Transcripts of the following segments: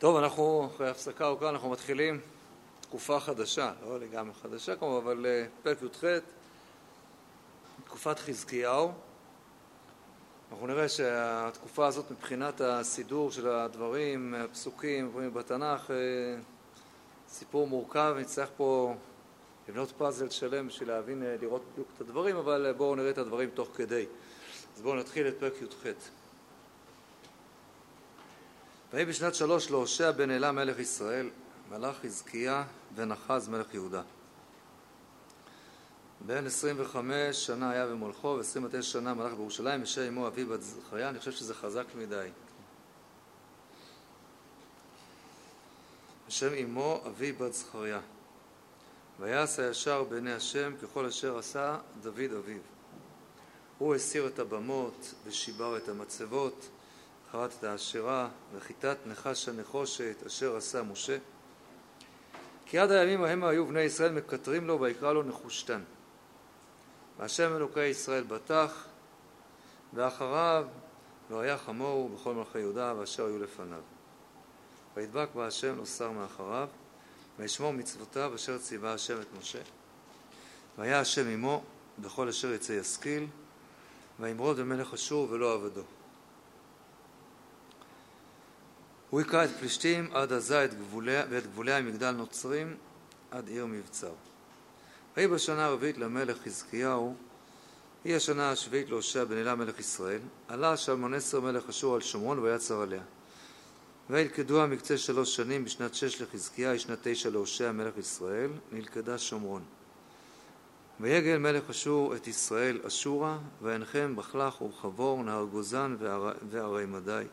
טוב, אנחנו אחרי הפסקה ארוכה, אנחנו מתחילים תקופה חדשה, לא לגמרי חדשה כמובן, אבל אה, פרק י"ח, תקופת חזקיהו. אנחנו נראה שהתקופה הזאת מבחינת הסידור של הדברים, הפסוקים, דברים בתנ"ך, אה, סיפור מורכב, נצטרך פה לבנות פאזל שלם בשביל להבין, אה, לראות בדיוק את הדברים, אבל בואו נראה את הדברים תוך כדי. אז בואו נתחיל את פרק י"ח. ויהי בשנת שלוש להושע בן אלה מלך ישראל, מלך חזקיה אחז מלך יהודה. בן 25 שנה היה במולכו ו-29 שנה מלך בירושלים, אשר עמו אביו בת זכריה, אני חושב שזה חזק מדי. השם עמו אבי בת זכריה. ויעש הישר בעיני השם ככל אשר עשה דוד אביו. הוא הסיר את הבמות ושיבר את המצבות חרט את האשרה וכיתת נחש הנחושת אשר עשה משה. כי עד הימים ההם היו בני ישראל מקטרים לו ויקרא לו נחושתן. והשם אלוקי ישראל בטח ואחריו לא היה כמוהו בכל מלכי יהודה ואשר היו לפניו. וידבק בה השם לא שר מאחריו וישמור מצוותיו אשר ציווה השם את משה. והיה השם עמו בכל אשר יצא ישכיל וימרוד במלך אשור ולא עבדו. הוא היכה את פלישתים עד עזה ואת גבוליה מגדל נוצרים עד עיר מבצר. ויהי בשנה הרביעית למלך חזקיהו, היא השנה השביעית להושע בן אלה מלך ישראל, עלה שלמונסר מלך אשור על שומרון ויצר עליה. וילכדוה מקצה שלוש שנים בשנת שש לחזקיה, היא שנת תשע להושע מלך ישראל, נלכדה שומרון. ויגל מלך אשור את ישראל אשורה, וינחם בחלך ורחבור, נהר גוזן וערי מדי.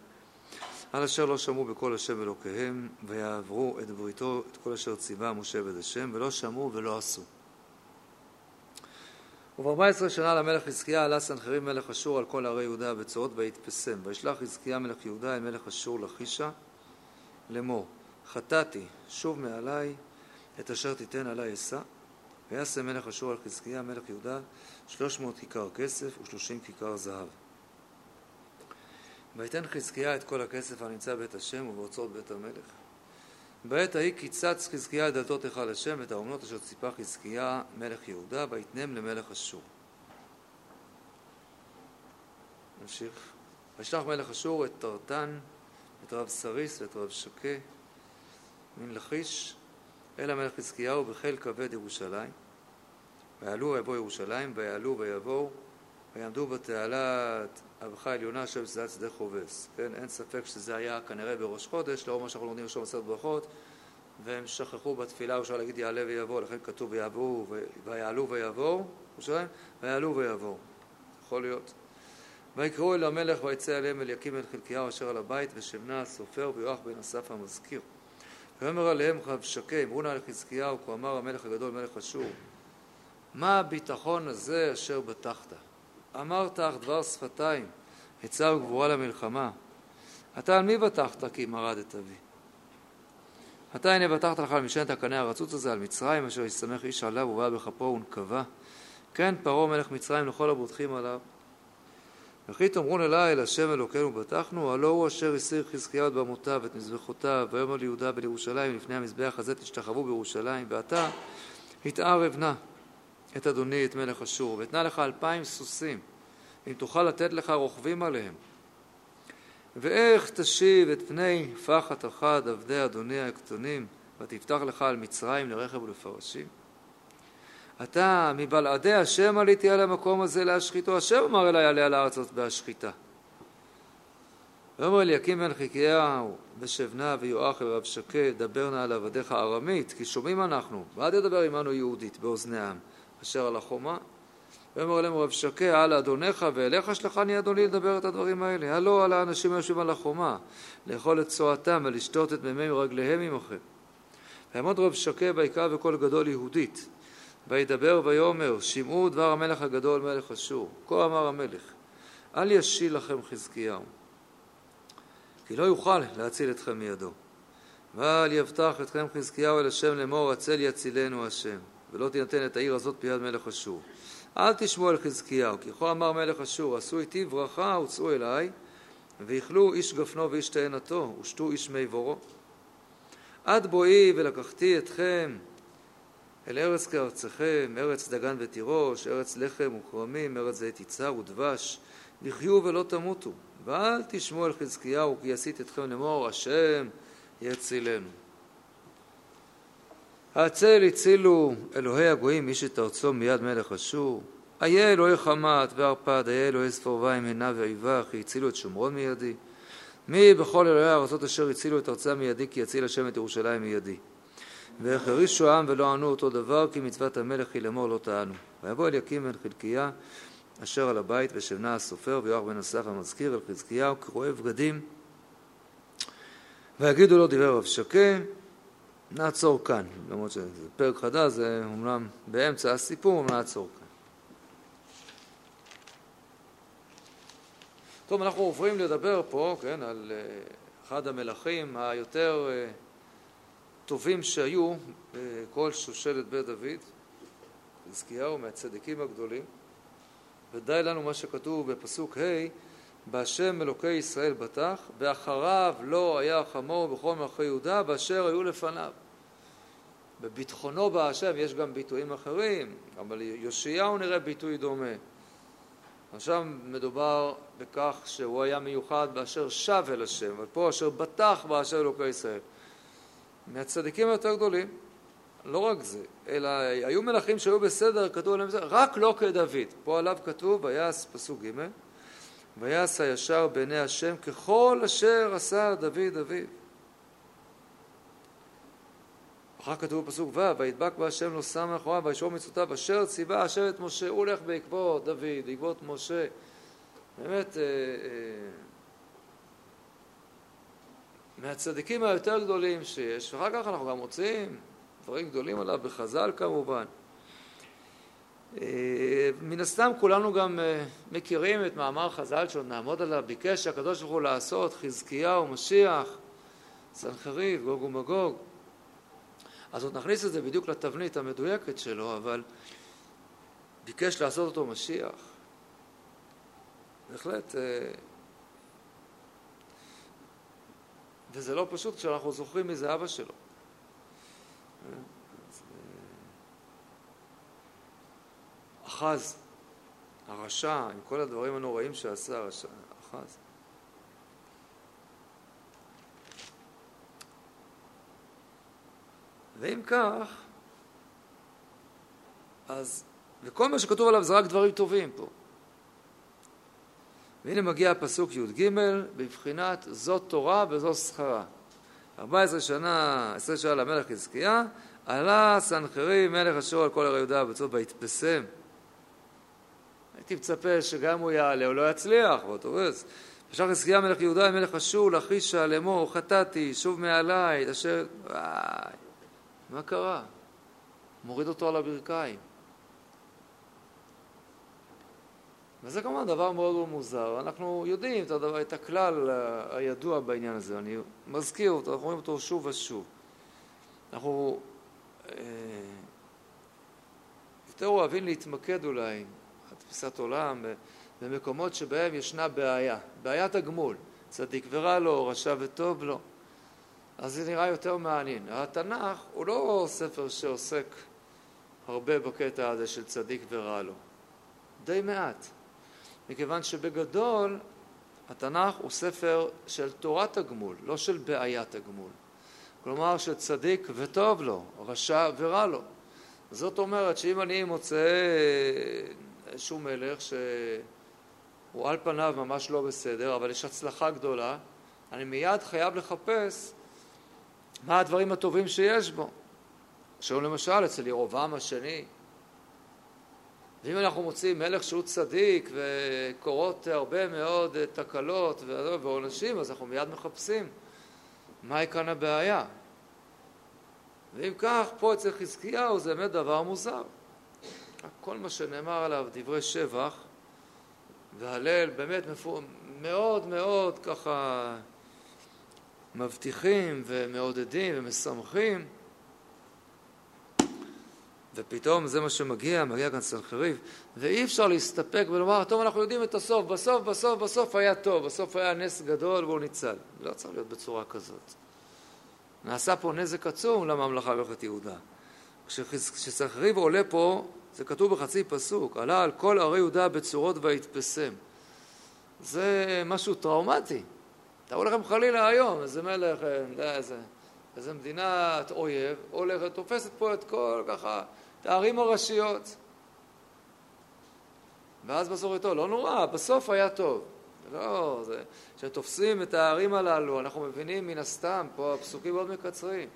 על אשר לא שמעו בקול השם אלוקיהם, ויעברו את בריתו, את כל אשר ציווה משה בית השם, ולא שמעו ולא עשו. וב-14 שנה למלך חזקיה עלה סנחריב מלך אשור על כל ערי יהודה הבצורות ויתפסם. וישלח חזקיה מלך יהודה אל מלך אשור לחישה לאמור חטאתי שוב מעלי את אשר תיתן עלי אשא ויעשה מלך אשור על חזקיה מלך יהודה שלוש מאות כיכר כסף ושלושים כיכר זהב. ויתן חזקיה את כל הכסף הנמצא בבית השם ובאוצרות בית המלך. בעת ההיא קיצץ חזקיה את דלתות היכל השם ואת האומנות אשר ציפה חזקיה מלך יהודה ויתנם למלך אשור. נמשיך. וישלח מלך אשור את טרטן, את רב סריס ואת רב שקה מן לכיש אל המלך חזקיהו בחיל כבד ירושלים. ויעלו ויבואו ירושלים ויעלו ויבואו ויעמדו בתעלת אבחה עליונה אשר בסעדת שדה חובס. כן, אין ספק שזה היה כנראה בראש חודש, לאור מה שאנחנו לומדים עכשיו בסרט ברכות, והם שכחו בתפילה, אפשר להגיד יעלה ויבוא, לכן כתוב ויעברו, ויעלו ויבואו, ירושלים, ויעלו ויבואו. יכול להיות. ויקראו אל המלך ויצא עליהם אליקים בן חלקיהו אשר על הבית ושמנה הסופר ויואח בן אסף המזכיר. ויאמר עליהם רבשקה אמרו נא לחזקיהו כה אמר המלך הגדול מלך אשור מה הביטחון הזה אשר בטחת? אמרת אך דבר שפתיים, עצה וגבורה למלחמה. אתה על מי בטחת כי מרדת בי? אתה הנה בטחת לך על משענת הקנה הרצוץ הזה, על מצרים, אשר יסתמך איש עליו ובא בכפו ונקבה. כן פרעה מלך מצרים לכל הבוטחים עליו. וכי תאמרו אלי אל השם אלוקינו בטחנו, הלא הוא אשר הסיר חזקיהו את במותיו ואת מזבחותיו, ויאמר ליהודה ולירושלים לפני המזבח הזה תשתחוו בירושלים, ואתה התערב נא את אדוני את מלך אשור, ואתנה לך אלפיים סוסים, אם תוכל לתת לך רוכבים עליהם. ואיך תשיב את פני פחת אחד עבדי אדוני הקטונים, ותפתח לך על מצרים לרכב ולפרשים? אתה מבלעדי השם עליתי על המקום הזה להשחיתו, השם אמר אלי עליה לארץ הזאת בהשחיתה. ויאמר אליקים בן חלקיהו בשבנה ויואח ורב שקד, דבר נא על עבדיך ארמית, כי שומעים אנחנו, ואל תדבר עמנו יהודית באוזני העם. אשר על החומה. ויאמר אליהם רב שקה, על אדונך ואליך שלחני אדוני לדבר את הדברים האלה. הלא על האנשים היושבים על החומה, לאכול את צואתם ולשתות את מימי רגליהם עמכם. ויעמוד רב שקה ויקרא בקול גדול יהודית, וידבר ויאמר, שמעו דבר המלך הגדול מלך אשור. כה אמר המלך, אל ישיל לכם חזקיהו, כי לא יוכל להציל אתכם מידו. ואל יבטח אתכם חזקיהו אל השם לאמור, הצל יצילנו השם. ולא תינתן את העיר הזאת ביד מלך אשור. אל תשמעו על חזקיהו, כי כה אמר מלך אשור, עשו איתי ברכה וצאו אליי, ויכלו איש גפנו ואיש תאנתו, ושתו איש מי בורו. עד בואי ולקחתי אתכם אל ארץ כארצכם, ארץ דגן ותירוש, ארץ לחם וכרמים, ארץ זית יצהר ודבש, לחיו ולא תמותו. ואל תשמעו אל חזקיהו כי עשית אתכם לאמור, השם יצילנו. הצל הצילו אלוהי הגויים איש את ארצו מיד מלך אשור. איה אלוהי חמת וערפד, איה אלוהי ספורביים עינה ואיבה, כי הצילו את שומרון מידי. מי בכל אלוהי הארצות אשר הצילו את ארצם מידי, כי יציל השם את ירושלים מידי. והחרישו העם ולא ענו אותו דבר, כי מצוות המלך היא לאמור לא טענו. ויבוא אליקים בן חלקיה אשר על הבית, ושבנה הסופר, ויואח בן אסף המזכיר, אל חזקיהו, קרועי בגדים. ויגידו לו דברי רב שקה, נעצור כאן, למרות שזה פרק חדש, זה אומנם באמצע הסיפור, נעצור כאן. טוב, אנחנו עוברים לדבר פה, כן, על אה, אחד המלכים היותר אה, טובים שהיו בכל שושלת בית דוד, חזקיהו מהצדיקים הגדולים, ודי לנו מה שכתוב בפסוק ה' בהשם אלוקי ישראל בטח, ואחריו לא היה חמור בכל מלכי יהודה, באשר היו לפניו. בביטחונו בהשם יש גם ביטויים אחרים, גם על יאשיהו נראה ביטוי דומה. עכשיו מדובר בכך שהוא היה מיוחד באשר שב אל השם, אבל פה אשר בטח באשר אלוקי ישראל. מהצדיקים היותר גדולים, לא רק זה, אלא היו מלכים שהיו בסדר, כתוב עליהם זה, רק לא כדוד. פה עליו כתוב, ויעש פסוק ג' ויעש הישר בעיני השם ככל אשר עשה דוד אביו. אחר כתוב בפסוק ו' וידבק בהשם לא שם מאחוריו וישור מצוותיו אשר ציווה אשר את משה הוא הולך בעקבות דוד, בעקבות משה באמת אה, אה, מהצדיקים היותר גדולים שיש ואחר כך אנחנו גם מוצאים דברים גדולים עליו בחז"ל כמובן מן הסתם כולנו גם מכירים את מאמר חז"ל שעוד נעמוד עליו ביקש הקדוש ברוך הוא לעשות חזקיהו משיח סנחריב גוג ומגוג אז עוד נכניס את זה בדיוק לתבנית המדויקת שלו, אבל ביקש לעשות אותו משיח. בהחלט, אה, וזה לא פשוט כשאנחנו זוכרים מי זה אבא שלו. אחז, הרשע, עם כל הדברים הנוראים שעשה, אחז. ואם כך, אז, וכל מה שכתוב עליו זה רק דברים טובים פה. והנה מגיע הפסוק י"ג בבחינת זאת תורה וזו שכרה. 14 שנה, 20 שנה למלך חזקיה, עלה סנחריב מלך אשור על כל הרי יהודה בצור ויתפסם. הייתי מצפה שגם הוא יעלה, הוא לא יצליח, באותו רץ. ושלח חזקיה מלך יהודה מלך אשור לחישה לאמור חטאתי שוב מעליי אשר... וואי מה קרה? מוריד אותו על הברכיים. וזה כמובן דבר מאוד מאוד מוזר. אנחנו יודעים את, הדבר, את הכלל הידוע בעניין הזה, אני מזכיר אותו, אנחנו רואים אותו שוב ושוב. אנחנו אה, יותר אוהבים להתמקד אולי, תפיסת עולם, במקומות שבהם ישנה בעיה, בעיית הגמול, צדיק ורע לו, רשע וטוב לו. אז זה נראה יותר מעניין. התנ"ך הוא לא ספר שעוסק הרבה בקטע הזה של צדיק ורע לו. די מעט. מכיוון שבגדול התנ"ך הוא ספר של תורת הגמול, לא של בעיית הגמול. כלומר שצדיק וטוב לו, רשע ורע לו. זאת אומרת שאם אני מוצא איזשהו מלך שהוא על פניו ממש לא בסדר, אבל יש הצלחה גדולה, אני מיד חייב לחפש מה הדברים הטובים שיש בו. עכשיו למשל אצל ירובעם השני, ואם אנחנו מוצאים מלך שהוא צדיק וקורות הרבה מאוד תקלות ועונשים, אז אנחנו מיד מחפשים מהי כאן הבעיה. ואם כך, פה אצל חזקיהו זה באמת דבר מוזר. כל מה שנאמר עליו דברי שבח והלל באמת מאוד מאוד ככה מבטיחים ומעודדים ומשמחים ופתאום זה מה שמגיע, מגיע כאן סנחריב ואי אפשר להסתפק ולומר, טוב אנחנו יודעים את הסוף, בסוף, בסוף, בסוף היה טוב, בסוף היה נס גדול והוא ניצל. לא צריך להיות בצורה כזאת. נעשה פה נזק עצום לממלכה במלכת יהודה. כשסנחריב עולה פה, זה כתוב בחצי פסוק, עלה על כל ערי יהודה בצורות ויתפסם. זה משהו טראומטי. תארו לכם חלילה היום, איזה מלך, אה, איזה, איזה מדינת אויב, הולכת, תופסת פה את כל, ככה, את הערים הראשיות. ואז בסוף איתו, לא נורא, בסוף היה טוב. לא, זה... כשתופסים את הערים הללו, אנחנו מבינים מן הסתם, פה הפסוקים מאוד מקצרים.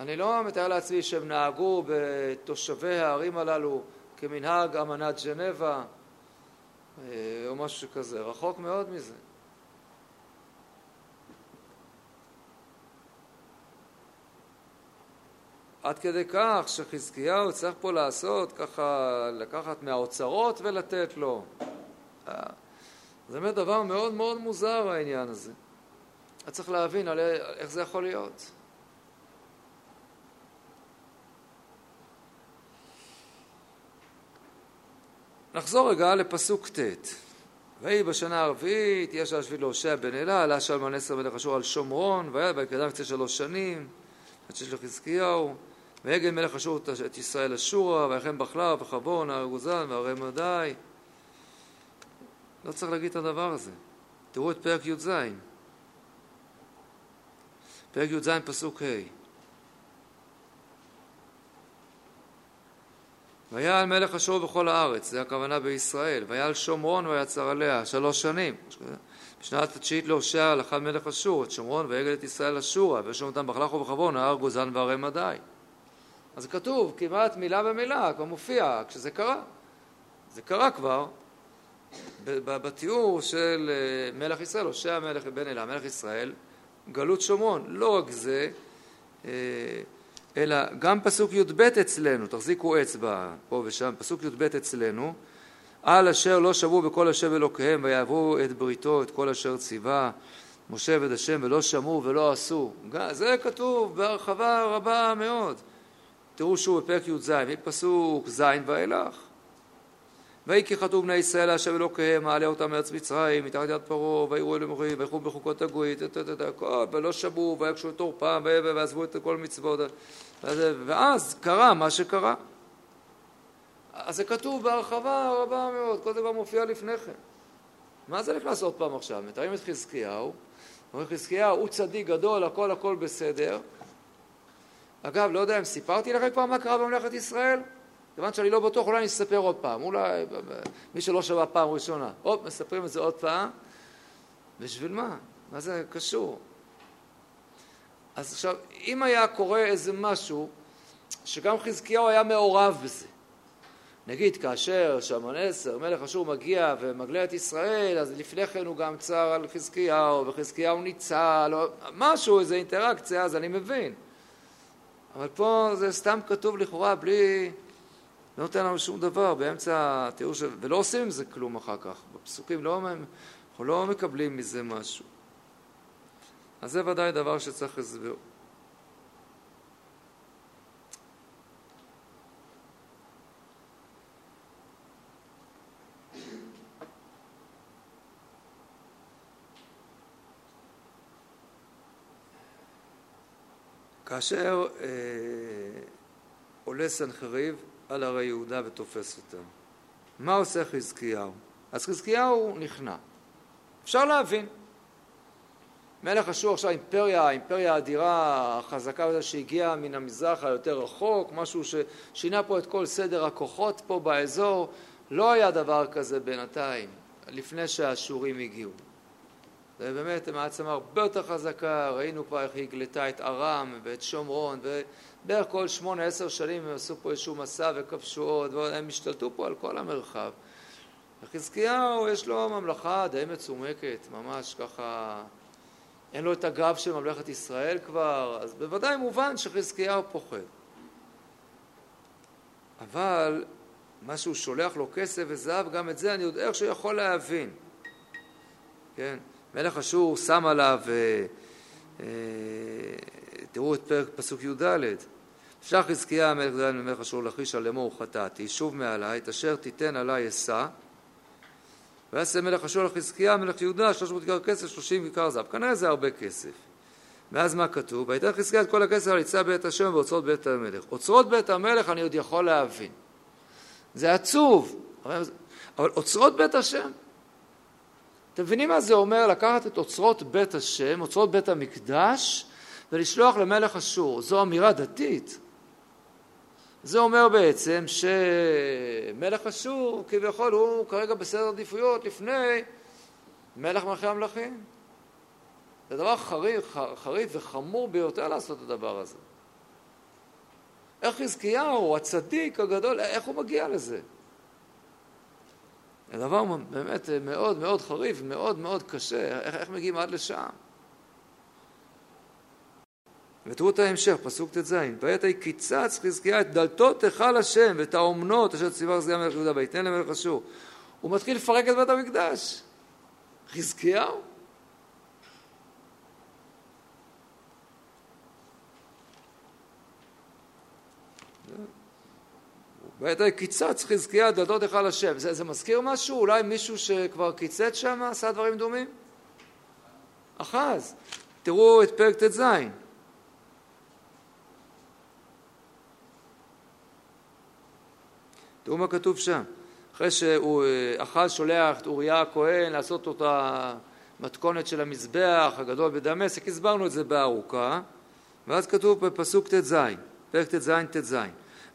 אני לא מתאר לעצמי שהם נהגו בתושבי הערים הללו כמנהג אמנת ז'נבה אה, או משהו כזה, רחוק מאוד מזה. עד כדי כך שחזקיהו צריך פה לעשות, ככה לקחת מהאוצרות ולתת לו. אה, זה באמת דבר מאוד מאוד מוזר העניין הזה. אתה צריך להבין על איך זה יכול להיות. נחזור רגע לפסוק ט' ויהי בשנה הרביעית, יש על שביל להושע בן אלה, עלה שלמן עשר מלך אשור על שומרון, והיה ויקדם קצה שלוש שנים, עד שיש לחזקיהו, ויגל מלך אשור את ישראל אשורה, ויחם בחלב וחבון, הר גוזן והרי מדי. לא צריך להגיד את הדבר הזה. תראו את פרק י"ז. פרק י"ז פסוק ה' ויעל מלך אשור בכל הארץ, זה הכוונה בישראל, ויעל שומרון ויצר עליה שלוש שנים. בשנת התשיעית להושע לחד מלך אשור את שומרון ויגל את ישראל אשורה וישום אותם בחלך ובחבון ההר גוזן והרי מדי. אז כתוב כמעט מילה במילה, כבר מופיע, כשזה קרה. זה קרה כבר בתיאור של אה, מלך ישראל, הושע מלך בן אלה, מלך ישראל, גלות שומרון. לא רק זה, אה, אלא גם פסוק י"ב אצלנו, תחזיקו אצבע פה ושם, פסוק י"ב אצלנו, על אשר לא שבו בכל השם אלוקיהם ויעברו את בריתו, את כל אשר ציווה משה ועד השם ולא שמעו ולא עשו. זה כתוב בהרחבה רבה מאוד. תראו שוב בפרק י"ז, מפסוק ז' ואילך. חטאו בני ישראל להשם אלוקיהם, מעלה אותם מארץ מצרים, מתחת יד פרעה, ויראו אלוהים וילכו בחוקות הגויים, ולא שמעו, ויקשו את עורפם, ועזבו את כל מצוות. ואז קרה מה שקרה. אז זה כתוב בהרחבה רבה מאוד, כל דבר מופיע לפני כן. מה זה נכנס עוד פעם עכשיו? מתארים את חזקיהו, אומרים חזקיהו הוא צדיק גדול, הכל הכל בסדר. אגב, לא יודע אם סיפרתי לכם כבר מה קרה בממלכת ישראל? כיוון שאני לא בטוח, אולי אני אספר עוד פעם. אולי מי שלא שמע פעם ראשונה. עוד, מספרים את זה עוד פעם. בשביל מה? מה זה קשור? אז עכשיו, אם היה קורה איזה משהו שגם חזקיהו היה מעורב בזה, נגיד כאשר שמן עשר, מלך אשור מגיע ומגלה את ישראל, אז לפני כן הוא גם צר על חזקיהו, וחזקיהו ניצל, משהו, איזו אינטראקציה, אז אני מבין. אבל פה זה סתם כתוב לכאורה בלי... לא נותן לנו שום דבר באמצע התיאור של... ולא עושים עם זה כלום אחר כך. בפסוקים לא, אנחנו לא מקבלים מזה משהו. אז זה ודאי דבר שצריך הסבר. כאשר אה, עולה סנחריב על הרי יהודה ותופס אותם. מה עושה חזקיהו? אז חזקיהו נכנע. אפשר להבין. מלך אשור עכשיו אימפריה, האימפריה האדירה, החזקה הזאת שהגיעה מן המזרח היותר רחוק, משהו ששינה פה את כל סדר הכוחות פה באזור, לא היה דבר כזה בינתיים, לפני שהאשורים הגיעו. זה באמת מעצמה הרבה יותר חזקה, ראינו כבר איך היא הגלתה את ארם ואת שומרון, ובערך כל שמונה עשר שנים הם עשו פה איזשהו מסע וכבשו עוד, והם השתלטו פה על כל המרחב. וחזקיהו יש לו ממלכה די מצומקת, ממש ככה, אין לו את הגב של ממלכת ישראל כבר, אז בוודאי מובן שחזקיהו פוחד. אבל מה שהוא שולח לו כסף וזהב, גם את זה אני יודע איך שהוא יכול להבין. כן? מלך אשור שם עליו, אה, אה, תראו את פרק פסוק י"ד: שלח חזקיה מלך דן ומלך אשור לכיש על לאמור חטאתי, שוב מעלי, את אשר תיתן עלי אשא ויעשה מלך אשור לחזקיה מלך יהודה שלוש מאות כיכר כסף שלושים כיכר זהב כנראה זה הרבה כסף ואז מה כתוב? ויתן חזקיה את כל הכסף על יצא בית השם ואוצרות בית המלך. אוצרות בית המלך אני עוד יכול להבין. זה עצוב, אבל אוצרות בית השם? אתם מבינים מה זה אומר לקחת את אוצרות בית השם, אוצרות בית המקדש, ולשלוח למלך אשור? זו אמירה דתית. זה אומר בעצם שמלך אשור כביכול הוא כרגע בסדר עדיפויות לפני מלך מלכי המלכים. זה דבר חריף, חריף וחמור ביותר לעשות את הדבר הזה. איך חזקיהו, הצדיק הגדול, איך הוא מגיע לזה? זה דבר באמת מאוד מאוד חריף, מאוד מאוד קשה, איך, איך מגיעים עד לשם? ותראו את ההמשך, פסוק ט"ז: בעת ההיא קיצץ חזקיה את דלתות היכל השם ואת האומנות אשר ציווה חזקיה מלך יהודה ויתן למלך אשור. הוא מתחיל לפרק את בית המקדש. חזקיהו? ואת קיצץ חזקיה דלתות היכל השם. זה, זה מזכיר משהו? אולי מישהו שכבר קיצץ שם עשה דברים דומים? אחז. תראו את פרק ט"ז. תראו מה כתוב שם. אחרי שאחז שולח את אוריה הכהן לעשות אותה מתכונת של המזבח הגדול בדמשק, הסברנו את זה בארוכה, ואז כתוב בפסוק ט"ז, פרק ט"ז ט"ז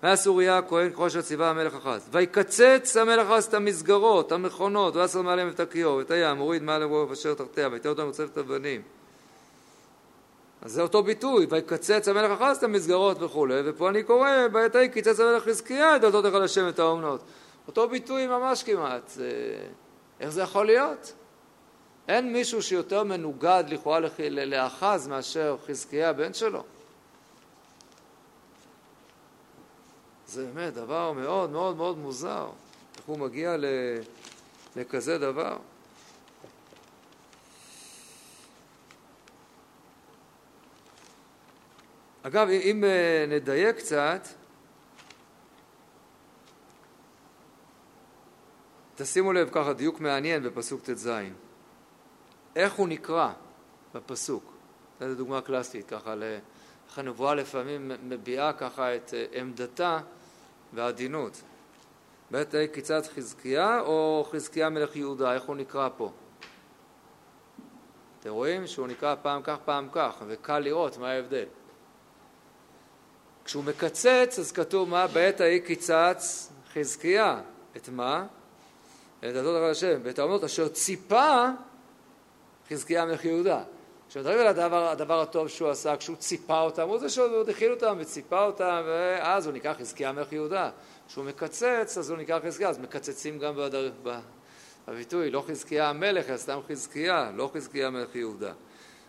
ואז אוריה הכהן ככל שציווה המלך אחז. ויקצץ המלך אחז את המסגרות, המכונות, ועשר מעליהם את הכיור, את הים, הוריד מעל הרוב אשר תחתיה, ויתן אותם בצוות הבנים. אז זה אותו ביטוי, ויקצץ המלך אחז את המסגרות וכולי, ופה אני קורא, בעת ההיא קיצץ המלך חזקיה את דלתות היכל השם את האומנות. אותו ביטוי ממש כמעט. איך זה יכול להיות? אין מישהו שיותר מנוגד לכאורה לאחז מאשר חזקיה הבן שלו. זה באמת דבר מאוד מאוד מאוד מוזר, איך הוא מגיע לכזה דבר. אגב, אם אה, נדייק קצת, תשימו לב ככה דיוק מעניין בפסוק ט"ז. איך הוא נקרא בפסוק? זו דוגמה קלאסית, ככה, איך הנבואה לפעמים מביעה ככה את אה, עמדתה בעדינות. בית ההיא קיצת חזקיה או חזקיה מלך יהודה, איך הוא נקרא פה? אתם רואים שהוא נקרא פעם כך פעם כך, וקל לראות מה ההבדל. כשהוא מקצץ אז כתוב מה? בעת ההיא קיצץ חזקיה. את מה? את דתות על השם, ואת האמנות אשר ציפה חזקיה מלך יהודה. כשמדברים על הדבר, הדבר הטוב שהוא עשה, כשהוא ציפה אותם, הוא זה שהוא הכיל אותם וציפה אותם, ואז הוא נקרא חזקיה מלך יהודה. כשהוא מקצץ, אז הוא נקרא חזקיה, אז מקצצים גם בדר... בביטוי, לא חזקיה המלך, אלא סתם חזקיה, לא חזקיה מלך יהודה.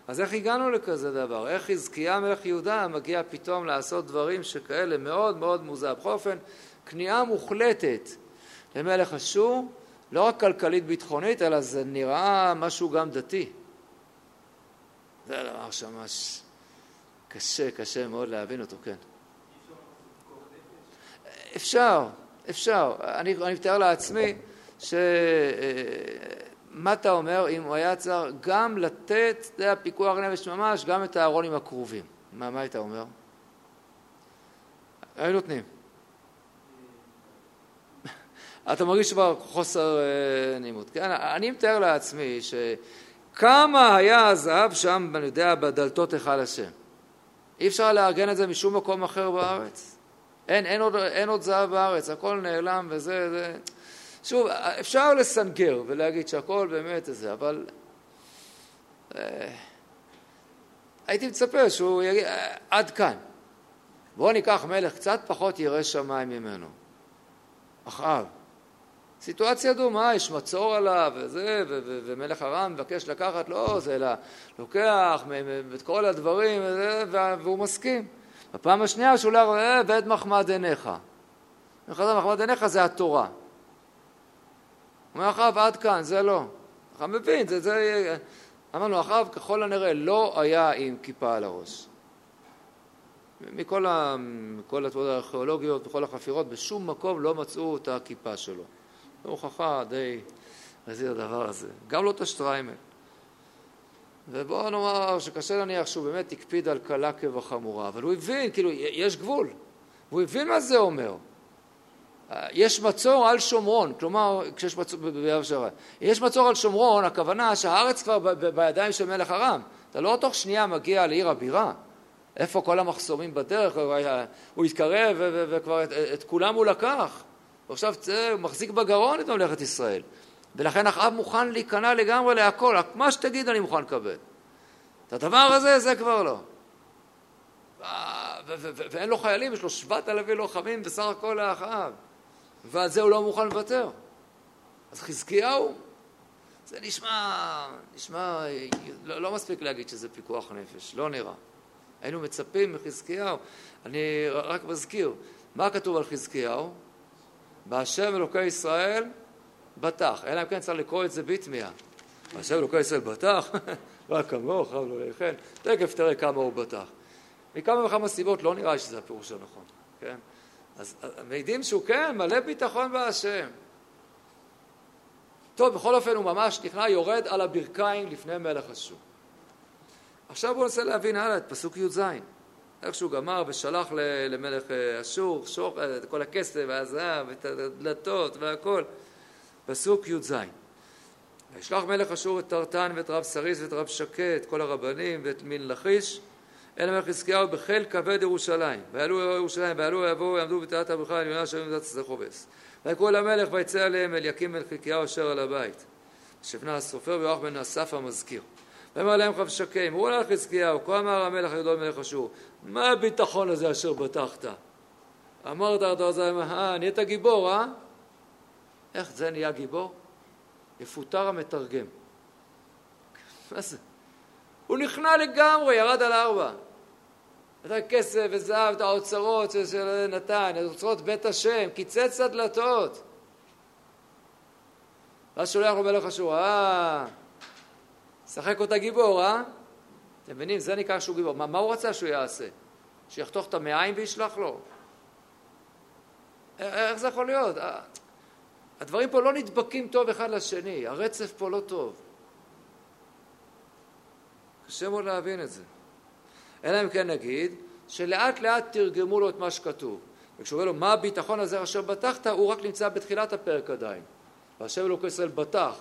אז איך הגענו לכזה דבר? איך חזקיה מלך יהודה מגיע פתאום לעשות דברים שכאלה מאוד מאוד מוזר? בכל אופן, כניעה מוחלטת למלך אשור, לא רק כלכלית ביטחונית, אלא זה נראה משהו גם דתי. זה דבר שממש קשה, קשה מאוד להבין אותו, כן. אפשר, אפשר. אני, אני מתאר לעצמי ש... מה אתה אומר אם הוא היה צריך גם לתת, זה הפיקוח נפש ממש, גם את הארונים הקרובים? מה, מה היית אומר? היו נותנים. אתה מרגיש כבר חוסר אה, נעימות. כן, אני מתאר לעצמי שכמה היה הזהב שם, אני יודע, בדלתות היכל השם. אי אפשר לארגן את זה משום מקום אחר בארץ. אין, אין, עוד, אין עוד זהב בארץ, הכל נעלם וזה, זה... שוב, אפשר לסנגר ולהגיד שהכל באמת זה, אבל אה, הייתי מצפה שהוא יגיד, אה, עד כאן. בואו ניקח מלך קצת פחות ירא שמיים ממנו. אחאב. סיטואציה דומה, יש מצור עליו וזה, ומלך ארם מבקש לקחת לא, זה אלא לוקח את כל הדברים וזה, והוא מסכים. בפעם השנייה שהוא לא רואה, ואת מחמד עיניך. מחמד עיניך זה התורה. אומר אחאב עד כאן, זה לא. אחאב מבין, זה, זה... אמרנו, אחאב ככל הנראה לא היה עם כיפה על הראש. מכל, ה... מכל התמודות הארכיאולוגיות, מכל החפירות, בשום מקום לא מצאו את הכיפה שלו. זו הוכחה די רזית הדבר הזה. גם לא את השטריימל. ובואו נאמר שקשה להניח שהוא באמת הקפיד על קלה כבחמורה, אבל הוא הבין, כאילו, יש גבול. הוא הבין מה זה אומר. יש מצור על שומרון, כלומר, כשיש מצור, ביבשרה, יש מצור על שומרון, הכוונה שהארץ כבר בידיים של מלך ארם. אתה לא תוך שנייה מגיע לעיר הבירה. איפה כל המחסומים בדרך? הוא התקרב וכבר את, את כולם הוא לקח. ועכשיו הוא מחזיק בגרון את ממלכת ישראל. ולכן אחאב מוכן להיכנע לגמרי להכל, מה שתגיד אני מוכן לקבל. את הדבר הזה, זה כבר לא. ואין לו חיילים, יש לו שבעת אלפי לוחמים בסך הכל לאחאב. ועל זה הוא לא מוכן לוותר. אז חזקיהו, זה נשמע, נשמע, לא, לא מספיק להגיד שזה פיקוח נפש, לא נראה. היינו מצפים מחזקיהו. אני רק מזכיר, מה כתוב על חזקיהו? בהשם אלוקי ישראל בטח, אלא אם כן צריך לקרוא את זה בתמיהה. בהשם אלוקי ישראל בטח, רק כמוך, לא לכן, תכף תראה כמה הוא בטח. מכמה וכמה סיבות לא נראה לי שזה הפירוש הנכון, כן? אז מעידים שהוא כן, מלא ביטחון בהשם. טוב, בכל אופן הוא ממש נכנע, יורד על הברכיים לפני מלך אשור. עכשיו בואו ננסה להבין הלאה את פסוק י"ז. איך שהוא גמר ושלח למלך אה, אשור, שוח, את כל הכסף והזהב, את הדלתות והכל. פסוק י"ז: וישלח מלך אשור את טרטן ואת רב סריס ואת רב שקה, את כל הרבנים ואת מין לכיש, אל המלך חזקיהו בחיל כבד ירושלים. ויעלו ירושלים, ויעלו ויבואו, יעמדו בתיאת הברכה העליונה אשר במדינת שדה חובס. ויקראו למלך ויצא עליהם אליקים מלך חלקיהו אשר על הבית. שבנה הסופר ויואח בן אסף המזכיר. ואמר להם חבשקי, אמרו לה חזקיהו, כה אמר המלך הגדול מלך אשור, מה הביטחון הזה אשר בטחת? אמרת ארדו זיים, אה, נהיית גיבור, אה? איך זה נהיה גיבור? יפוטר המתרגם. מה זה? הוא נכנע לגמרי, ירד על ארבע. את הכסף וזהב, את האוצרות של נתן, את אוצרות בית השם, קיצץ הדלתות. ואז שולח לו מלך אשור, אה, שחק אותה גיבור, אה? אתם מבינים? זה נקרא שהוא גיבור. מה, מה הוא רצה שהוא יעשה? שיחתוך את המעיים וישלח לו? איך זה יכול להיות? הדברים פה לא נדבקים טוב אחד לשני, הרצף פה לא טוב. קשה מאוד להבין את זה. אלא אם כן נגיד שלאט לאט תרגמו לו את מה שכתוב. וכשהוא אומר לו מה הביטחון הזה אשר בטחת, הוא רק נמצא בתחילת הפרק עדיין. והשם אלוקי ישראל בטח.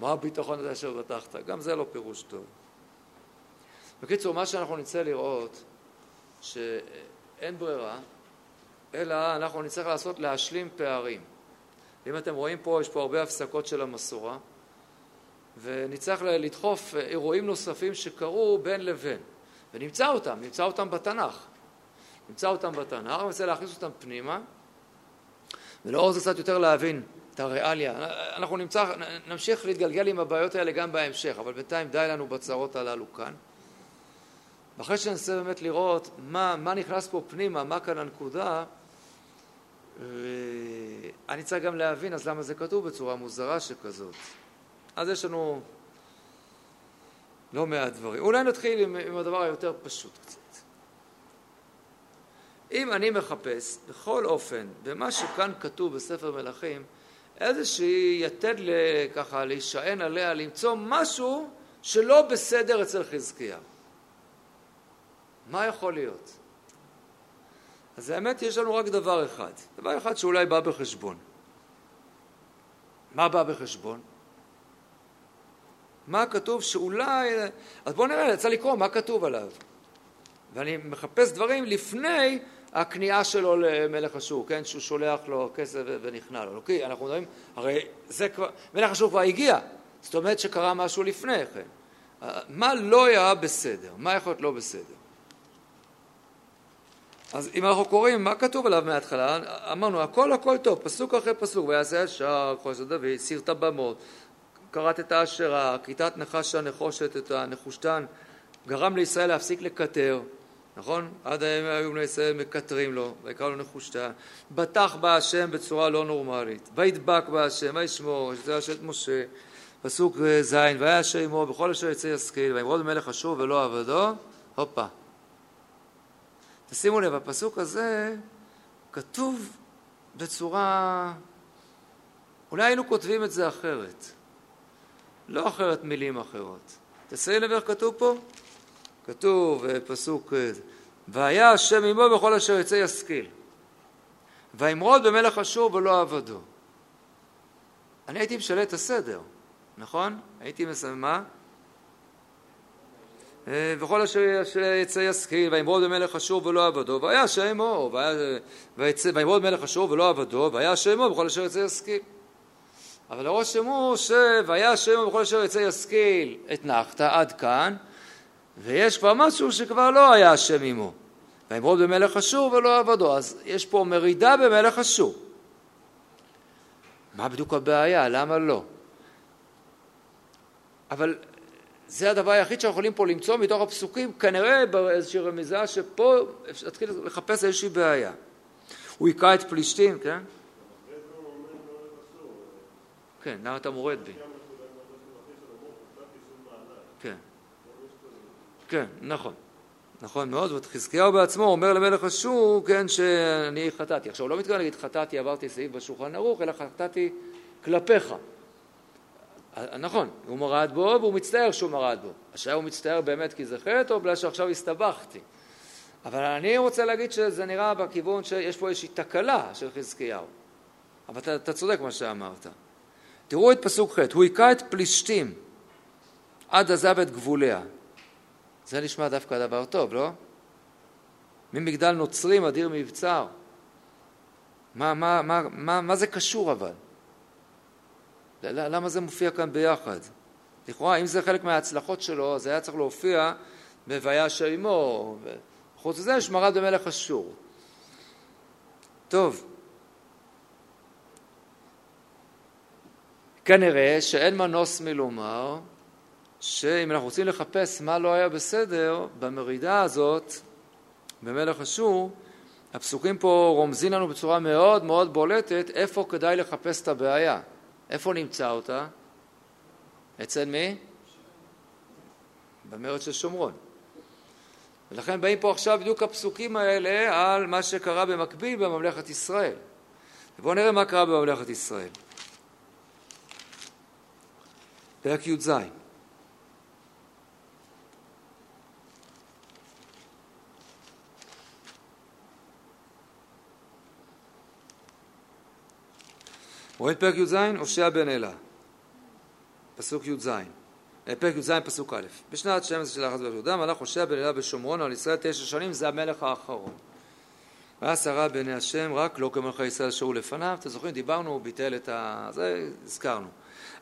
מה הביטחון הזה אשר בטחת? גם זה לא פירוש טוב. בקיצור, מה שאנחנו נצא לראות, שאין ברירה, אלא אנחנו נצטרך לעשות להשלים פערים. אם אתם רואים פה, יש פה הרבה הפסקות של המסורה, ונצטרך לדחוף אירועים נוספים שקרו בין לבין, ונמצא אותם, נמצא אותם בתנ"ך. נמצא אותם בתנ"ך, רוצה להכניס אותם פנימה, ולאור זה קצת יותר להבין את הריאליה. אנחנו נמצא, נמשיך להתגלגל עם הבעיות האלה גם בהמשך, אבל בינתיים די לנו בצרות הללו כאן. ואחרי שננסה באמת לראות מה, מה נכנס פה פנימה, מה כאן הנקודה, אני צריך גם להבין אז למה זה כתוב בצורה מוזרה שכזאת. אז יש לנו לא מעט דברים. אולי נתחיל עם, עם הדבר היותר פשוט קצת. אם אני מחפש בכל אופן במה שכאן כתוב בספר מלכים איזושהי יתד ככה להישען עליה, למצוא משהו שלא בסדר אצל חזקיה. מה יכול להיות? אז האמת יש לנו רק דבר אחד, דבר אחד שאולי בא בחשבון. מה בא בחשבון? מה כתוב שאולי... אז בואו נראה, יצא לקרוא מה כתוב עליו. ואני מחפש דברים לפני הכניעה שלו למלך אשור, כן? שהוא שולח לו כסף ונכנע לו. אוקיי, אנחנו מדברים, הרי זה כבר... מלך אשור כבר הגיע, זאת אומרת שקרה משהו לפני כן. מה לא היה בסדר? מה יכול להיות לא בסדר? אז אם אנחנו קוראים, מה כתוב עליו מההתחלה? אמרנו, הכל הכל טוב, פסוק אחרי פסוק, ויעשה ישר, חוסר דוד, סיר את הבמות, כרת את האשרה, כיתת נחש הנחושת, את הנחושתן, גרם לישראל להפסיק לקטר, נכון? עד היום היו בני ישראל מקטרים לו, ויקרא לו נחושתן, בטח בה השם בצורה לא נורמלית, וידבק בה השם, וישמור, שזה אשת משה, פסוק ז', והיה אשר עמו בכל אשר יצא ישכיל, וימרוד במלך אשור ולא עבדו, הופה. תשימו לב, הפסוק הזה כתוב בצורה... אולי היינו כותבים את זה אחרת. לא אחרת מילים אחרות. תשימי לב איך כתוב פה? כתוב פסוק והיה השם עמו בכל אשר יצא ישכיל וימרוד במלך אשור ולא עבדו אני הייתי משנה את הסדר, נכון? הייתי מסיים מה? וכל אשר יצא ישכיל וימרוד במלך אשור ולא עבדו והיה השם עמו וימרוד במלך אשור ולא עבדו והיה השם עמו בכל אשר יצא ישכיל אבל הרושם הוא ש"והיה השם עמו בכל אשר יצא ישכיל" אתנחת עד כאן ויש כבר משהו שכבר לא היה השם עמו וימרוד במלך אשור ולא עבדו אז יש פה מרידה במלך אשור מה בדיוק הבעיה? למה לא? אבל זה הדבר היחיד שאנחנו יכולים פה למצוא מתוך הפסוקים, כנראה באיזושהי רמיזה שפה אפשר להתחיל לחפש איזושהי בעיה. הוא היכה את פלישתים, כן? כן, למה אתה מורד בי? כן, כן, נכון. נכון מאוד, וחזקיהו בעצמו אומר למלך אשור, כן, שאני חטאתי. עכשיו, הוא לא מתכוון להגיד חטאתי, עברתי סעיף בשולחן ערוך, אלא חטאתי כלפיך. נכון, הוא מרד בו והוא מצטער שהוא מרד בו. השאלה הוא מצטער באמת כי זה חטא או בגלל שעכשיו הסתבכתי. אבל אני רוצה להגיד שזה נראה בכיוון שיש פה איזושהי תקלה של חזקיהו. אבל אתה, אתה צודק מה שאמרת. תראו את פסוק ח' הוא היכה את פלישתים עד עזב את גבוליה. זה נשמע דווקא דבר טוב, לא? ממגדל נוצרים אדיר מבצר. מה, מה, מה, מה, מה זה קשור אבל? למה זה מופיע כאן ביחד? לכאורה, אם זה חלק מההצלחות שלו, זה היה צריך להופיע ב"והיה אשר עמו". חוץ מזה יש מרד במלך אשור. טוב, כנראה שאין מנוס מלומר שאם אנחנו רוצים לחפש מה לא היה בסדר במרידה הזאת במלך אשור, הפסוקים פה רומזים לנו בצורה מאוד מאוד בולטת איפה כדאי לחפש את הבעיה. איפה נמצא אותה? אצל מי? במרד של שומרון. ולכן באים פה עכשיו בדיוק הפסוקים האלה על מה שקרה במקביל בממלכת ישראל. בואו נראה מה קרה בממלכת ישראל. פרק י"ז רואים פרק י"ז? הושע בן אלה. פסוק י"ז. אה, פרק י"ז פסוק א'. בשנת 12 של האחת ביהודה מלך הושע בן אלה בשומרון על ישראל תשע שנים, זה המלך האחרון. והיה שרה בעיני השם רק לא כמלכי ישראל שהיו לפניו. אתם זוכרים? דיברנו, הוא ביטל את ה... זה הזכרנו.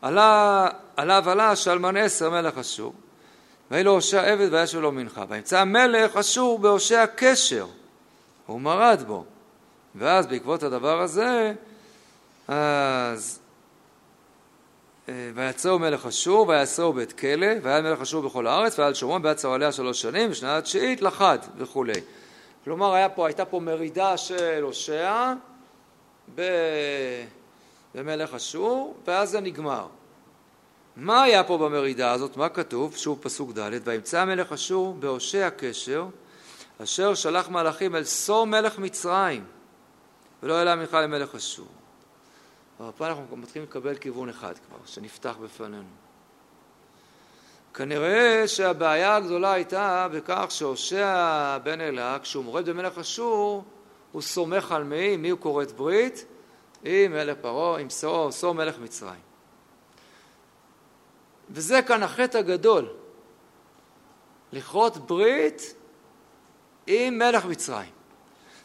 עלה, עליו עלה שלמן עשר מלך אשור. ויהי לו הושע עבד וישב לו מנחה. וימצא המלך אשור בהושע קשר. הוא מרד בו. ואז בעקבות הדבר הזה אז אה, ויצאו מלך אשור ויעשהו בית כלא והיה מלך אשור בכל הארץ והיה שומרון ויצר עליה שלוש שנים ושנה התשיעית לחד וכולי. כלומר היה פה, הייתה פה מרידה של הושע במלך אשור ואז זה נגמר. מה היה פה במרידה הזאת? מה כתוב? שוב פסוק ד' וימצא מלך אשור בהושע קשר אשר שלח מלאכים אל סור מלך מצרים ולא העלה מיכל למלך אשור אבל פה אנחנו מתחילים לקבל כיוון אחד כבר, שנפתח בפנינו. כנראה שהבעיה הגדולה הייתה בכך שהושע בן אלה, כשהוא מורד במלך אשור, הוא סומך על מי? מי הוא כורת ברית? עם מלך פרעה, עם סור, סור מלך מצרים. וזה כאן החטא הגדול, לכרות ברית עם מלך מצרים.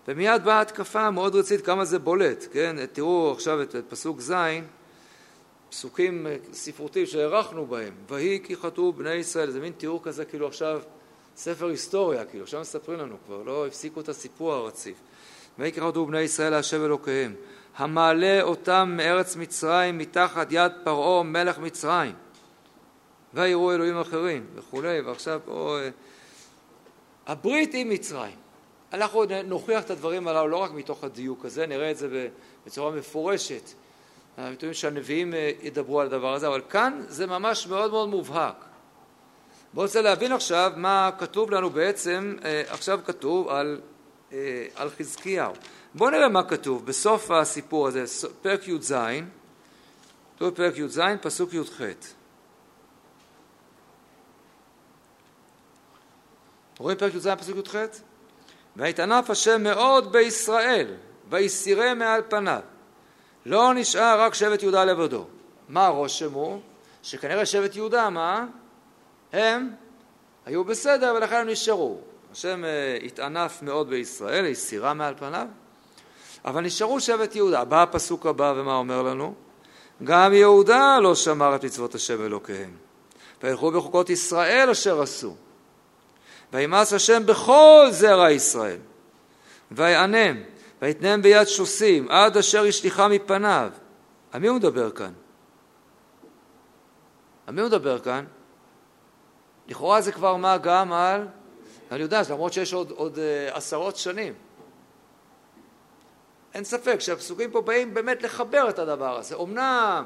ומיד באה התקפה מאוד רצינית כמה זה בולט, כן? תראו עכשיו את, פסוק ז', פסוקים אה, ספרותיים שהערכנו בהם, ויהי כי חטאו בני ישראל, זה מין תיאור כזה כאילו עכשיו ספר היסטוריה, כאילו עכשיו מספרים לנו כבר, לא הפסיקו את הסיפור הרציף. ויהי כי חטאו בני ישראל להשב אלוקיהם, המעלה אותם מארץ מצרים מתחת יד פרעה מלך מצרים, ויראו אלוהים אחרים וכולי, ועכשיו פה הברית עם מצרים אנחנו נוכיח את הדברים הללו לא רק מתוך הדיוק הזה, נראה את זה בצורה מפורשת. הביטויים שהנביאים אה, ידברו על הדבר הזה, אבל כאן זה ממש מאוד מאוד מובהק. בואו ננסה להבין עכשיו מה כתוב לנו בעצם, אה, עכשיו כתוב על, אה, על חזקיהו. בואו נראה מה כתוב בסוף הסיפור הזה, פרק י"ז, כתוב פרק י"ז, פסוק י"ח. רואים פרק י"ז פסוק י"ח? ויתענף השם מאוד בישראל, ויסירם מעל פניו. לא נשאר רק שבט יהודה לבדו. מה הרושם הוא? שכנראה שבט יהודה, מה? הם היו בסדר ולכן הם נשארו. השם אה, התענף מאוד בישראל, הסירה מעל פניו, אבל נשארו שבט יהודה. בא הפסוק הבא ומה אומר לנו? גם יהודה לא שמר את מצוות השם אלוקיהם. וילכו בחוקות ישראל אשר עשו. וימאס השם בכל זרע ישראל. ויענם, ויתנם ביד שוסים, עד אשר ישליכה מפניו. על מי הוא מדבר כאן? על מי הוא מדבר כאן? לכאורה זה כבר מה גם על, על יהודה, למרות שיש עוד, עוד uh, עשרות שנים. אין ספק שהפסוקים פה באים באמת לחבר את הדבר הזה. אמנם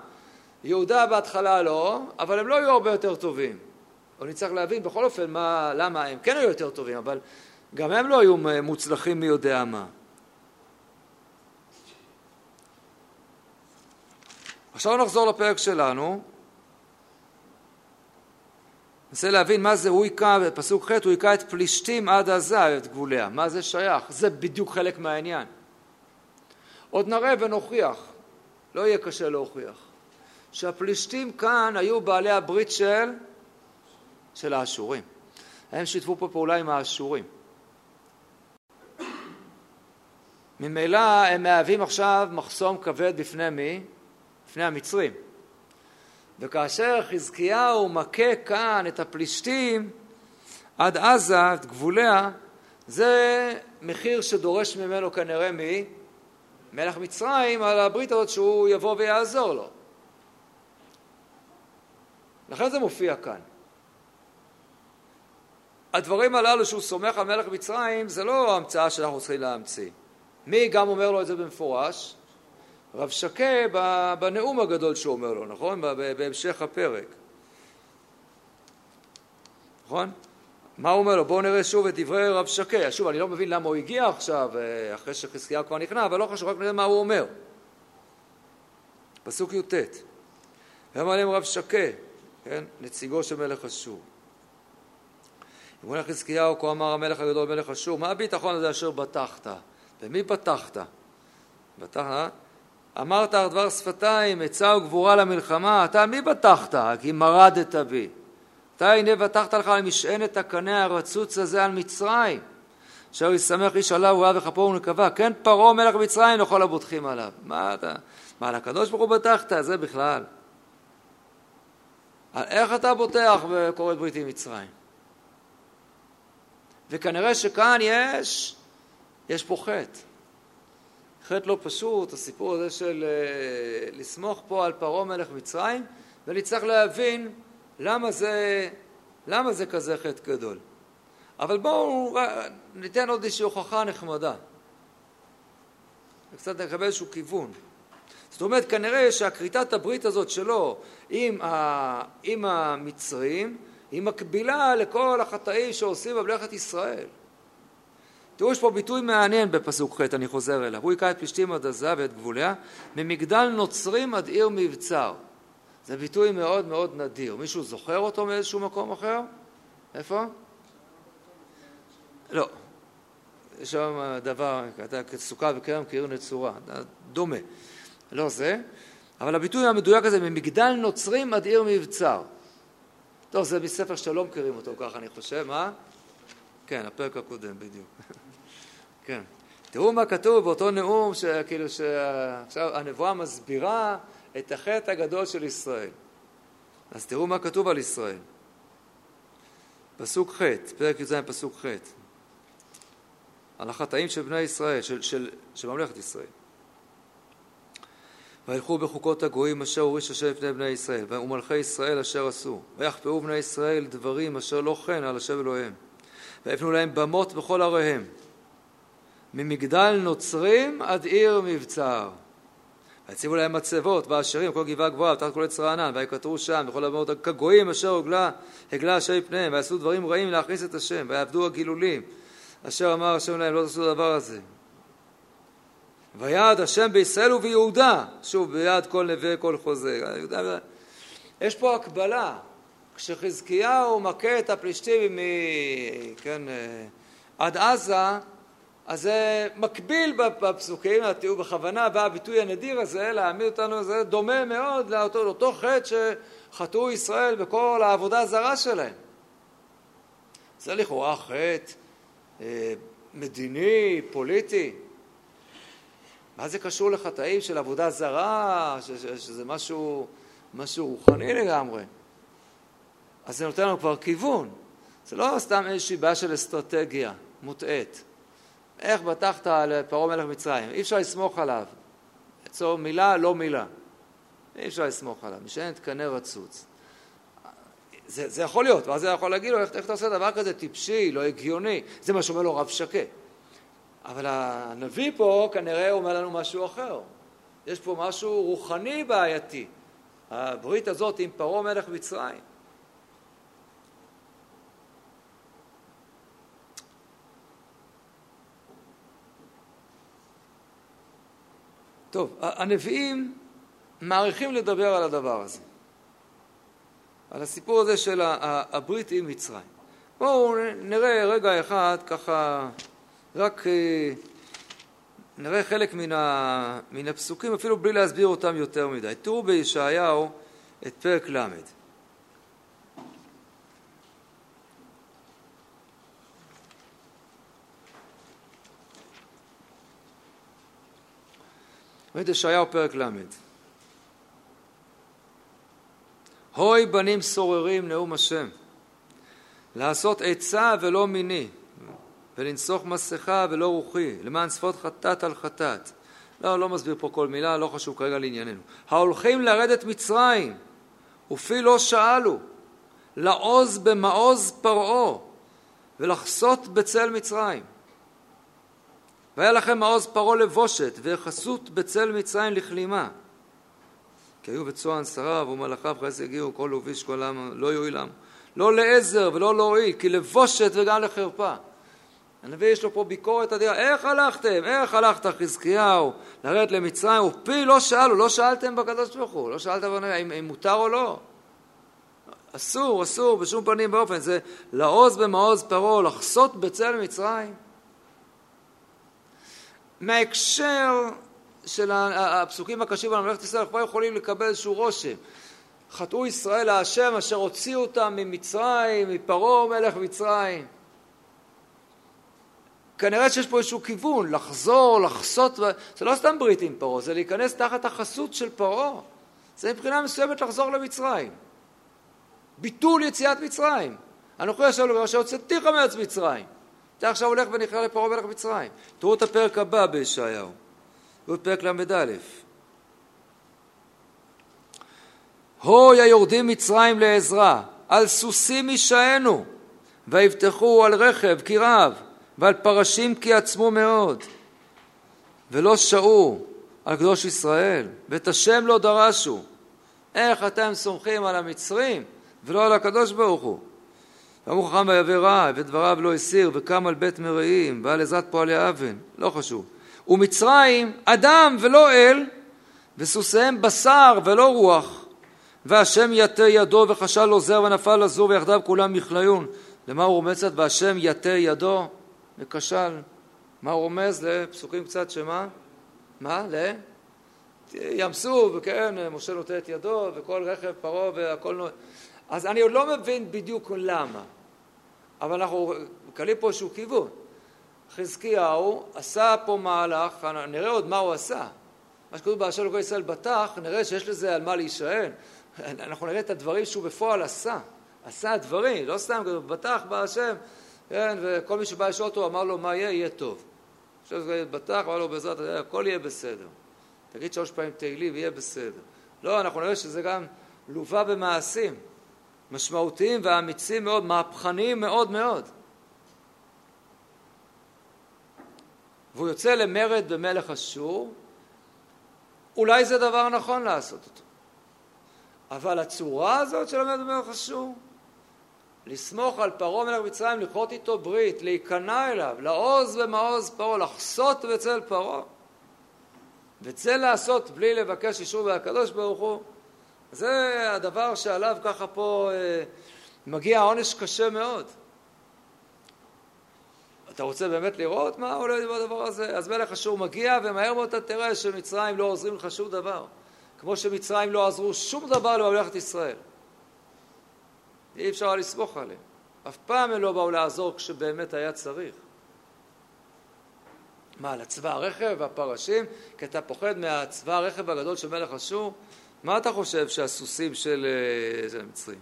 יהודה בהתחלה לא, אבל הם לא היו הרבה יותר טובים. או נצטרך להבין בכל אופן מה, למה הם כן היו יותר טובים, אבל גם הם לא היו מוצלחים מי יודע מה. עכשיו נחזור לפרק שלנו. ננסה להבין מה זה הוא היכה, בפסוק ח' הוא היכה את פלישתים עד עזה את גבוליה, מה זה שייך? זה בדיוק חלק מהעניין. עוד נראה ונוכיח, לא יהיה קשה להוכיח, שהפלישתים כאן היו בעלי הברית של, של האשורים. הם שיתפו פה פעולה עם האשורים. ממילא הם מהווים עכשיו מחסום כבד בפני מי? בפני המצרים. וכאשר חזקיהו מכה כאן את הפלישתים עד עזה, את גבוליה, זה מחיר שדורש ממנו כנראה מי? מלך מצרים על הברית הזאת שהוא יבוא ויעזור לו. לכן זה מופיע כאן. הדברים הללו שהוא סומך על מלך מצרים זה לא המצאה שאנחנו צריכים להמציא. מי גם אומר לו את זה במפורש? רב שקה בנאום הגדול שהוא אומר לו, נכון? בהמשך הפרק. נכון? מה הוא אומר לו? בואו נראה שוב את דברי רב שקה. שוב, אני לא מבין למה הוא הגיע עכשיו, אה, אחרי שחזקיהו כבר נכנע, אבל לא חשוב, רק נראה מה הוא אומר. פסוק י"ט: ויאמר להם רב שקה, כן? נציגו של מלך אשור. אמרו לחזקיהו, כה אמר המלך הגדול מלך אשור, מה הביטחון הזה אשר בטחת? במי בטחת? בטחת? אמרת דבר שפתיים, עצה וגבורה למלחמה, אתה מי בטחת? כי מרדת בי. אתה הנה בטחת לך על משענת הקנה הרצוץ הזה על מצרים, אשר ישמח איש עליו הוא אוהב וכפו ונקבה, כן פרעה מלך מצרים לכל הבוטחים עליו. מה אתה, מה לקדוש ברוך הוא בטחת? זה בכלל. על איך אתה בוטח וכורת ברית עם מצרים? וכנראה שכאן יש, יש פה חטא. חטא לא פשוט, הסיפור הזה של uh, לסמוך פה על פרעה מלך מצרים, ונצטרך להבין למה זה, למה זה כזה חטא גדול. אבל בואו ניתן עוד איזושהי הוכחה נחמדה. וקצת נקבל איזשהו כיוון. זאת אומרת, כנראה שהכריתת הברית הזאת שלו עם, ה, עם המצרים היא מקבילה לכל החטאים שעושים במלאכת ישראל. תראו, יש פה ביטוי מעניין בפסוק ח', אני חוזר אליו. הוא היכה את פלישתים עד עזה ואת גבוליה, ממגדל נוצרים עד עיר מבצר. זה ביטוי מאוד מאוד נדיר. מישהו זוכר אותו מאיזשהו מקום אחר? איפה? לא. יש שם דבר, סוכה וכרם כעיר נצורה, דומה. לא זה, אבל הביטוי המדויק הזה, ממגדל נוצרים עד עיר מבצר. טוב, זה מספר שאתם לא מכירים אותו ככה, אני חושב, מה? כן, הפרק הקודם, בדיוק. כן. תראו מה כתוב באותו נאום, שכאילו שעכשיו הנבואה מסבירה את החטא הגדול של ישראל. אז תראו מה כתוב על ישראל. פסוק ח', פרק י"ז פסוק ח', על החטאים של בני ישראל, של, של, של ממלכת ישראל. וילכו בחוקות הגויים אשר הוריש השם לפני בני ישראל, ומלכי ישראל אשר עשו, ויחפאו בני ישראל דברים אשר לא כן על השם אלוהיהם, ויפנו להם במות בכל עריהם, ממגדל נוצרים עד עיר מבצר. ויציבו להם מצבות באשרים כל גבעה גבוהה ותחת כל עץ רענן ויקטרו שם וכל הבמות כגויים אשר הוגלה הגלה השם מפניהם ויעשו דברים רעים להכניס את השם ויעבדו הגילולים אשר אמר השם להם לא תעשו הדבר הזה ויעד השם בישראל וביהודה שוב ביד כל נווה כל חוזה יש פה הקבלה כשחזקיהו מכה את הפלישתים מ... כן, אה, עד עזה, אז זה מקביל בפסוקים, תראו בכוונה בא הביטוי הנדיר הזה להעמיד אותנו, זה דומה מאוד לאותו, לאותו חטא שחטאו ישראל בכל העבודה הזרה שלהם. זה לכאורה חטא אה, מדיני, פוליטי. מה זה קשור לחטאים של עבודה זרה, שזה משהו, משהו רוחני לגמרי? אז זה נותן לנו כבר כיוון. זה לא סתם איזושהי בעיה של אסטרטגיה מוטעית. איך בטחת על פרעה מלך מצרים? אי אפשר לסמוך עליו. אצלו מילה, לא מילה. אי אפשר לסמוך עליו. משענת קנה רצוץ. זה, זה יכול להיות, ואז זה יכול להגיד לו, איך, איך אתה עושה דבר כזה טיפשי, לא הגיוני? זה מה שאומר לו רב שקה. אבל הנביא פה כנראה אומר לנו משהו אחר. יש פה משהו רוחני בעייתי. הברית הזאת עם פרעה מלך מצרים. טוב, הנביאים מעריכים לדבר על הדבר הזה, על הסיפור הזה של הברית עם מצרים. בואו נראה רגע אחד ככה, רק אה, נראה חלק מן, ה, מן הפסוקים אפילו בלי להסביר אותם יותר מדי. תראו בישעיהו את פרק ל'. ואת ישעיהו פרק ל' הוי בנים סוררים נאום השם לעשות עצה ולא מיני ולנסוך מסכה ולא רוחי למען שפות חטאת על חטאת לא, לא מסביר פה כל מילה, לא חשוב כרגע לענייננו. ההולכים לרדת מצרים, ופי לא שאלו, לעוז במעוז פרעה, ולחסות בצל מצרים. והיה לכם מעוז פרעה לבושת, ויחסות בצל מצרים לכלימה. כי היו בצוען שריו ומלאכיו חס יגיעו, כל לוביש כל עם לא יועילם. לא לעזר ולא להועיל, כי לבושת וגם לחרפה. הנביא יש לו פה ביקורת אדירה, איך הלכתם? איך הלכת חזקיהו לרדת למצרים? ופי לא שאלו, לא שאלתם בקדוש ברוך הוא, לא שאלתם אם, אם מותר או לא. אסור, אסור, בשום פנים ואופן, זה לעוז במעוז פרעה, לחסות בצל מצרים. מההקשר של הפסוקים הקשים על מלאכת ישראל, אנחנו יכולים לקבל איזשהו רושם. חטאו ישראל להשם אשר הוציאו אותם ממצרים, מפרעה מלך מצרים. כנראה שיש פה איזשהו כיוון, לחזור, לחסות, זה לא סתם ברית עם פרעה, זה להיכנס תחת החסות של פרעה. זה מבחינה מסוימת לחזור למצרים. ביטול יציאת מצרים. אנוכי ישב לבראש אשר הוצאתיך מארץ מצרים. אתה עכשיו הולך ונכנע לפרעה מלך מצרים. תראו את הפרק הבא בישעיהו. תראו את פרק ל"א. הוי היורדים מצרים לעזרה, על סוסים יישענו, ויבטחו על רכב כי רב, ועל פרשים כי עצמו מאוד. ולא שעו על קדוש ישראל, ואת השם לא דרשו. איך אתם סומכים על המצרים ולא על הקדוש ברוך הוא? ואמרו חכם ויבא רע, ודבריו לא הסיר, וקם על בית מרעים, ועל עזרת פועלי אבן, לא חשוב. ומצרים אדם ולא אל, וסוסיהם בשר ולא רוח. והשם יטה ידו וכשל עוזר ונפל לזור ויחדיו כולם מכליון. למה הוא רומז? והשם יטה ידו וכשל. מה הוא רומז? לפסוקים קצת שמה? מה? ל... ים סוף, וכן, משה נוטה את ידו, וכל רכב פרעה והכל... אז אני עוד לא מבין בדיוק למה. אבל אנחנו מקבלים פה איזשהו כיוון. חזקיהו עשה פה מהלך, נראה עוד מה הוא עשה. מה שכתוב באשר לכל ישראל בטח, נראה שיש לזה על מה להישען. אנחנו נראה את הדברים שהוא בפועל עשה. עשה דברים, לא סתם כתוב, בטח בא השם, כן, וכל מי שבא לשאול אותו אמר לו מה יהיה, יהיה טוב. עכשיו זה בטח, אמר לו בעזרת, הכל יהיה בסדר. תגיד שלוש פעמים תהילי ויהיה בסדר. לא, אנחנו נראה שזה גם לווה במעשים. משמעותיים ואמיצים מאוד, מהפכניים מאוד מאוד. והוא יוצא למרד במלך אשור, אולי זה דבר נכון לעשות אותו. אבל הצורה הזאת של המרד במלך אשור, לסמוך על פרעה מלך מצרים, לכרות איתו ברית, להיכנע אליו, לעוז ומעוז פרעה, לחסות בצל פרעה, זה לעשות בלי לבקש אישור מהקדוש ברוך הוא, זה הדבר שעליו ככה פה אה, מגיע עונש קשה מאוד. אתה רוצה באמת לראות מה עולה בדבר הזה? אז מלך אשור מגיע ומהר מאוד אתה תראה שמצרים לא עוזרים לך שום דבר. כמו שמצרים לא עזרו שום דבר לממלכת ישראל. אי אפשר לסמוך עליהם. אף פעם הם לא באו לעזור כשבאמת היה צריך. מה, לצבא הרכב והפרשים? כי אתה פוחד מהצבא הרכב הגדול של מלך אשור? מה אתה חושב שהסוסים של אה, המצרים?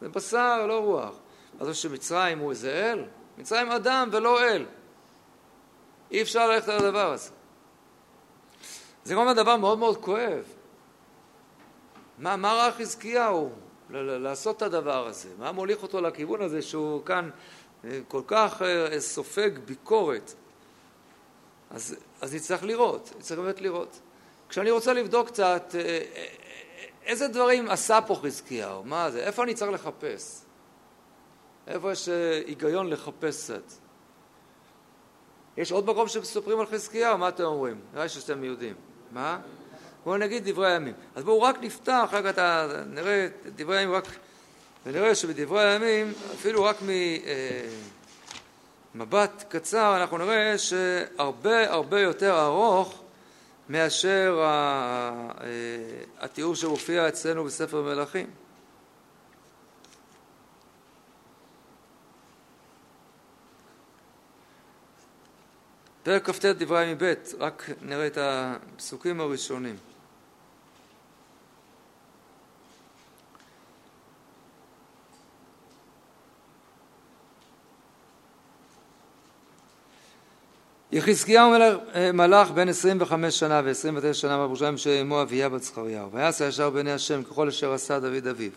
זה בשר, לא רוח. אז זה שמצרים הוא איזה אל? מצרים אדם ולא אל. אי אפשר ללכת על הדבר הזה. זה גם דבר מאוד מאוד כואב. מה, מה ראה חזקיהו לעשות את הדבר הזה? מה מוליך אותו לכיוון הזה שהוא כאן אה, כל כך אה, סופג ביקורת? אז, אז נצטרך לראות, נצטרך באמת לראות. כשאני רוצה לבדוק קצת אה, איזה דברים עשה פה חזקיהו, מה זה, איפה אני צריך לחפש? איפה יש היגיון לחפש קצת? יש עוד מקום שמספרים על חזקיהו, מה אתם אומרים? נראה לי שאתם יודעים. מה? בואו נגיד דברי הימים. אז בואו רק נפתח, אחר כך נראה את דברי הימים רק, ונראה שבדברי הימים, אפילו רק ממבט קצר, אנחנו נראה שהרבה הרבה יותר ארוך מאשר התיאור שמופיע אצלנו בספר מלכים. פרק כ"ט דברי הימים ב', רק נראה את הפסוקים הראשונים. יחזקיהו מלך בן עשרים וחמש שנה ועשרים ותשע שנה בירושלים שאמו אביה בת זכריהו. ויעשה ישר בעיני השם ככל אשר עשה דוד אביו.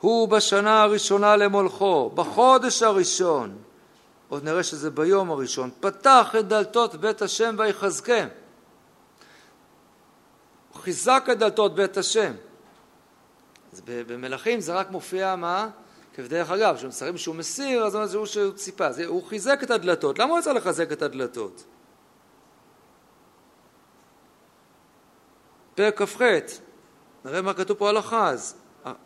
הוא בשנה הראשונה למולכו בחודש הראשון עוד נראה שזה ביום הראשון פתח את דלתות בית השם ויחזקם. חיזק את דלתות בית השם. אז במלכים זה רק מופיע מה? כבדרך אגב, כשמסרים שהוא מסיר, אז זה הוא שהוא ציפה. זה, הוא חיזק את הדלתות. למה הוא צריך לחזק את הדלתות? פרק כ"ח, נראה מה כתוב פה על אחז,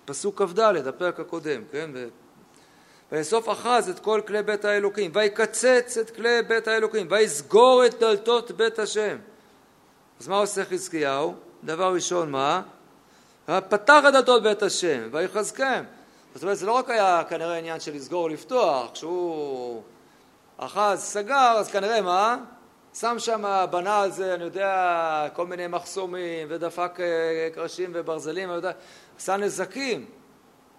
פסוק כ"ד, הפרק הקודם, כן? ויאסוף אחז את כל כלי בית האלוקים, ויקצץ את כלי בית האלוקים, ויסגור את דלתות בית השם. אז מה עושה חזקיהו? דבר ראשון, מה? פתח את דלתות בית השם, ויחזקם. זאת אומרת, זה לא רק היה כנראה עניין של לסגור או לפתוח, כשהוא אחז, סגר, אז כנראה מה? שם שם, בנה על זה, אני יודע, כל מיני מחסומים, ודפק אה, קרשים וברזלים, אני יודע, עשה נזקים.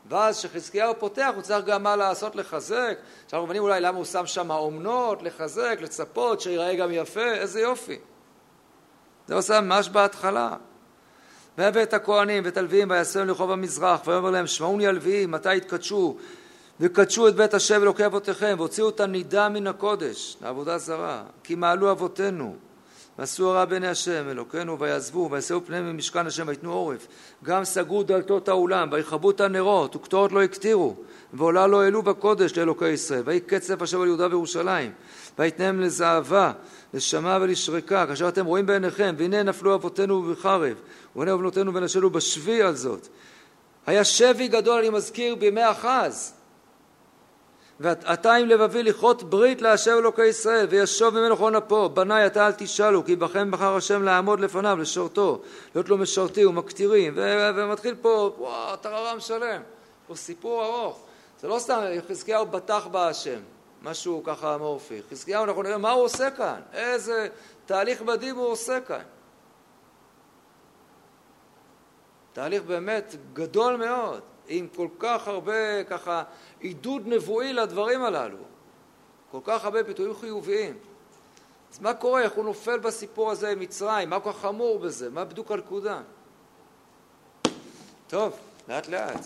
ואז כשחזקיהו פותח, הוא צריך גם מה לעשות לחזק. עכשיו אנחנו מבינים אולי למה הוא שם שם אומנות, לחזק, לצפות, שיראה גם יפה, איזה יופי. זה עושה ממש בהתחלה. ויבא את הכהנים ואת הלוויים ויעשם לרחוב המזרח ויאמר להם שמעוני הלוויים מתי יתקדשו? וקדשו את בית השם אלוקי אבותיכם והוציאו את הנידה מן הקודש לעבודה זרה כי מעלו אבותינו ועשו הרע בעיני השם אלוקינו ויעזבו וישאו פניהם ממשכן השם ויתנו עורף. גם סגרו דלתות האולם ויכבו את הנרות וקטורת לא הקטירו ועולה לא העלו בקודש לאלוקי ישראל ויהי קצף השם על יהודה וירושלים. ויתנם לזהבה לשמה ולשרקה כאשר אתם רואים בעיניכם והנה נפלו אבותינו בחרב ובני ובנותינו ונשינו בשבי על זאת. היה שבי גדול אני מזכיר בימי אחז ועתה עם לבבי לכרות ברית להשם אלוקי ישראל וישוב ממנו כל אפו בניי אתה אל תשאלו כי בכם בחר השם לעמוד לפניו לשרתו להיות לו משרתי ומקטירים. ומתחיל פה וואו טררם שלם. פה סיפור ארוך. זה לא סתם חזקיהו בטח בהשם. משהו ככה אמורפי. חזקיהו אנחנו נראה מה הוא עושה כאן. איזה תהליך מדהים הוא עושה כאן. תהליך באמת גדול מאוד עם כל כך הרבה ככה עידוד נבואי לדברים הללו, כל כך הרבה ביטויים חיוביים. אז מה קורה? איך הוא נופל בסיפור הזה עם מצרים? מה כל כך חמור בזה? מה בדיוק הנקודה? טוב, לאט לאט.